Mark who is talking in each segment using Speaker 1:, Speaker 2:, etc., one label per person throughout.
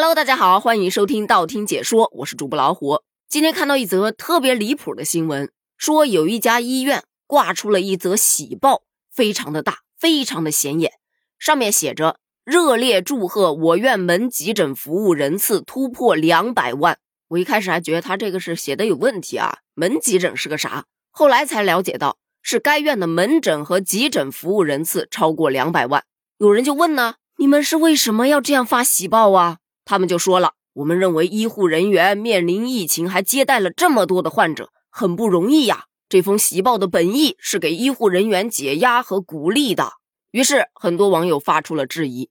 Speaker 1: Hello，大家好，欢迎收听道听解说，我是主播老虎。今天看到一则特别离谱的新闻，说有一家医院挂出了一则喜报，非常的大，非常的显眼，上面写着“热烈祝贺我院门急诊服务人次突破两百万”。我一开始还觉得他这个是写的有问题啊，门急诊是个啥？后来才了解到是该院的门诊和急诊服务人次超过两百万。有人就问呢，你们是为什么要这样发喜报啊？他们就说了，我们认为医护人员面临疫情还接待了这么多的患者，很不容易呀。这封喜报的本意是给医护人员解压和鼓励的。于是很多网友发出了质疑：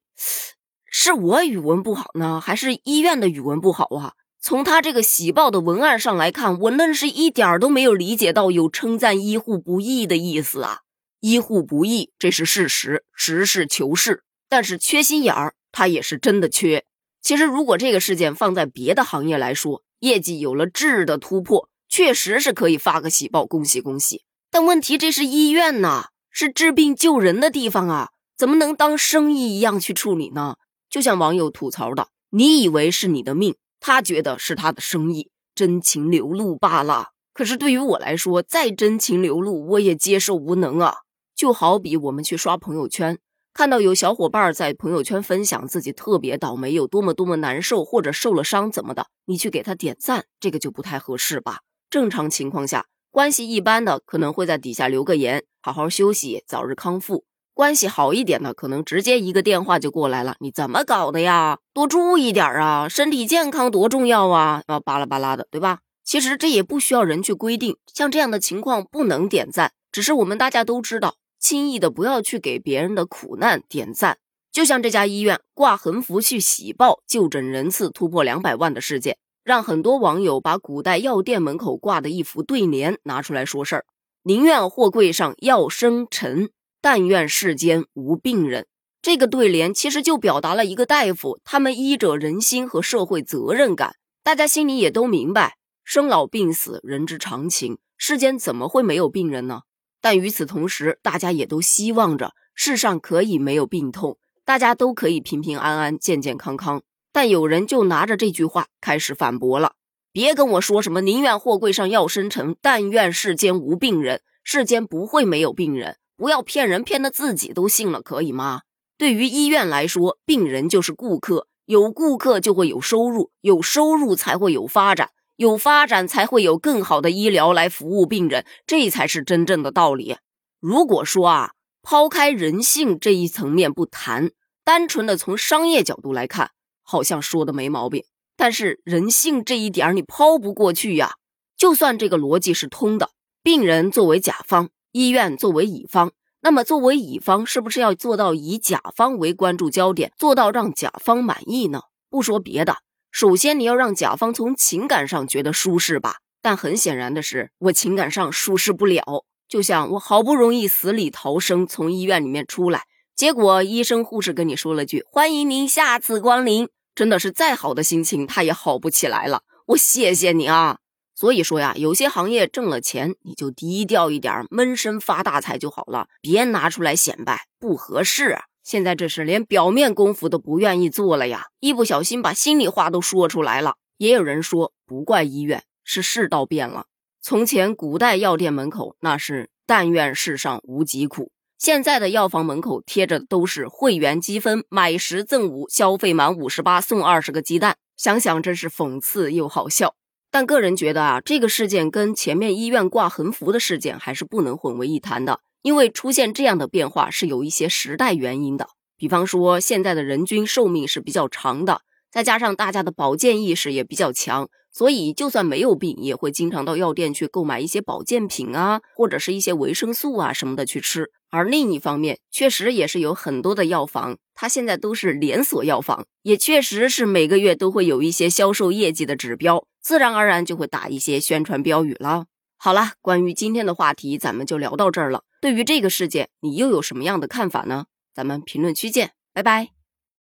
Speaker 1: 是我语文不好呢，还是医院的语文不好啊？从他这个喜报的文案上来看，我愣是一点儿都没有理解到有称赞医护不易的意思啊。医护不易，这是事实，实事求是。但是缺心眼儿，他也是真的缺。其实，如果这个事件放在别的行业来说，业绩有了质的突破，确实是可以发个喜报，恭喜恭喜。但问题，这是医院呐，是治病救人的地方啊，怎么能当生意一样去处理呢？就像网友吐槽的：“你以为是你的命，他觉得是他的生意，真情流露罢了。”可是对于我来说，再真情流露，我也接受无能啊。就好比我们去刷朋友圈。看到有小伙伴在朋友圈分享自己特别倒霉，有多么多么难受，或者受了伤怎么的，你去给他点赞，这个就不太合适吧？正常情况下，关系一般的可能会在底下留个言，好好休息，早日康复；关系好一点的，可能直接一个电话就过来了。你怎么搞的呀？多注意点儿啊，身体健康多重要啊！啊，巴拉巴拉的，对吧？其实这也不需要人去规定，像这样的情况不能点赞，只是我们大家都知道。轻易的不要去给别人的苦难点赞，就像这家医院挂横幅去喜报就诊人次突破两百万的事件，让很多网友把古代药店门口挂的一幅对联拿出来说事儿：宁愿货柜上药生尘，但愿世间无病人。这个对联其实就表达了一个大夫他们医者仁心和社会责任感。大家心里也都明白，生老病死人之常情，世间怎么会没有病人呢？但与此同时，大家也都希望着世上可以没有病痛，大家都可以平平安安、健健康康。但有人就拿着这句话开始反驳了：“别跟我说什么宁愿货柜上药生尘，但愿世间无病人。世间不会没有病人，不要骗人，骗得自己都信了，可以吗？”对于医院来说，病人就是顾客，有顾客就会有收入，有收入才会有发展。有发展才会有更好的医疗来服务病人，这才是真正的道理。如果说啊，抛开人性这一层面不谈，单纯的从商业角度来看，好像说的没毛病。但是人性这一点你抛不过去呀。就算这个逻辑是通的，病人作为甲方，医院作为乙方，那么作为乙方是不是要做到以甲方为关注焦点，做到让甲方满意呢？不说别的。首先，你要让甲方从情感上觉得舒适吧。但很显然的是，我情感上舒适不了。就像我好不容易死里逃生从医院里面出来，结果医生护士跟你说了句“欢迎您下次光临”，真的是再好的心情他也好不起来了。我谢谢你啊。所以说呀，有些行业挣了钱你就低调一点，闷声发大财就好了，别拿出来显摆，不合适。现在这是连表面功夫都不愿意做了呀！一不小心把心里话都说出来了。也有人说，不怪医院，是世道变了。从前古代药店门口那是“但愿世上无疾苦”，现在的药房门口贴着都是会员积分，买十赠五，消费满五十八送二十个鸡蛋。想想真是讽刺又好笑。但个人觉得啊，这个事件跟前面医院挂横幅的事件还是不能混为一谈的。因为出现这样的变化是有一些时代原因的，比方说现在的人均寿命是比较长的，再加上大家的保健意识也比较强，所以就算没有病，也会经常到药店去购买一些保健品啊，或者是一些维生素啊什么的去吃。而另一方面，确实也是有很多的药房，它现在都是连锁药房，也确实是每个月都会有一些销售业绩的指标，自然而然就会打一些宣传标语了。好了，关于今天的话题，咱们就聊到这儿了。对于这个事件，你又有什么样的看法呢？咱们评论区见，拜拜。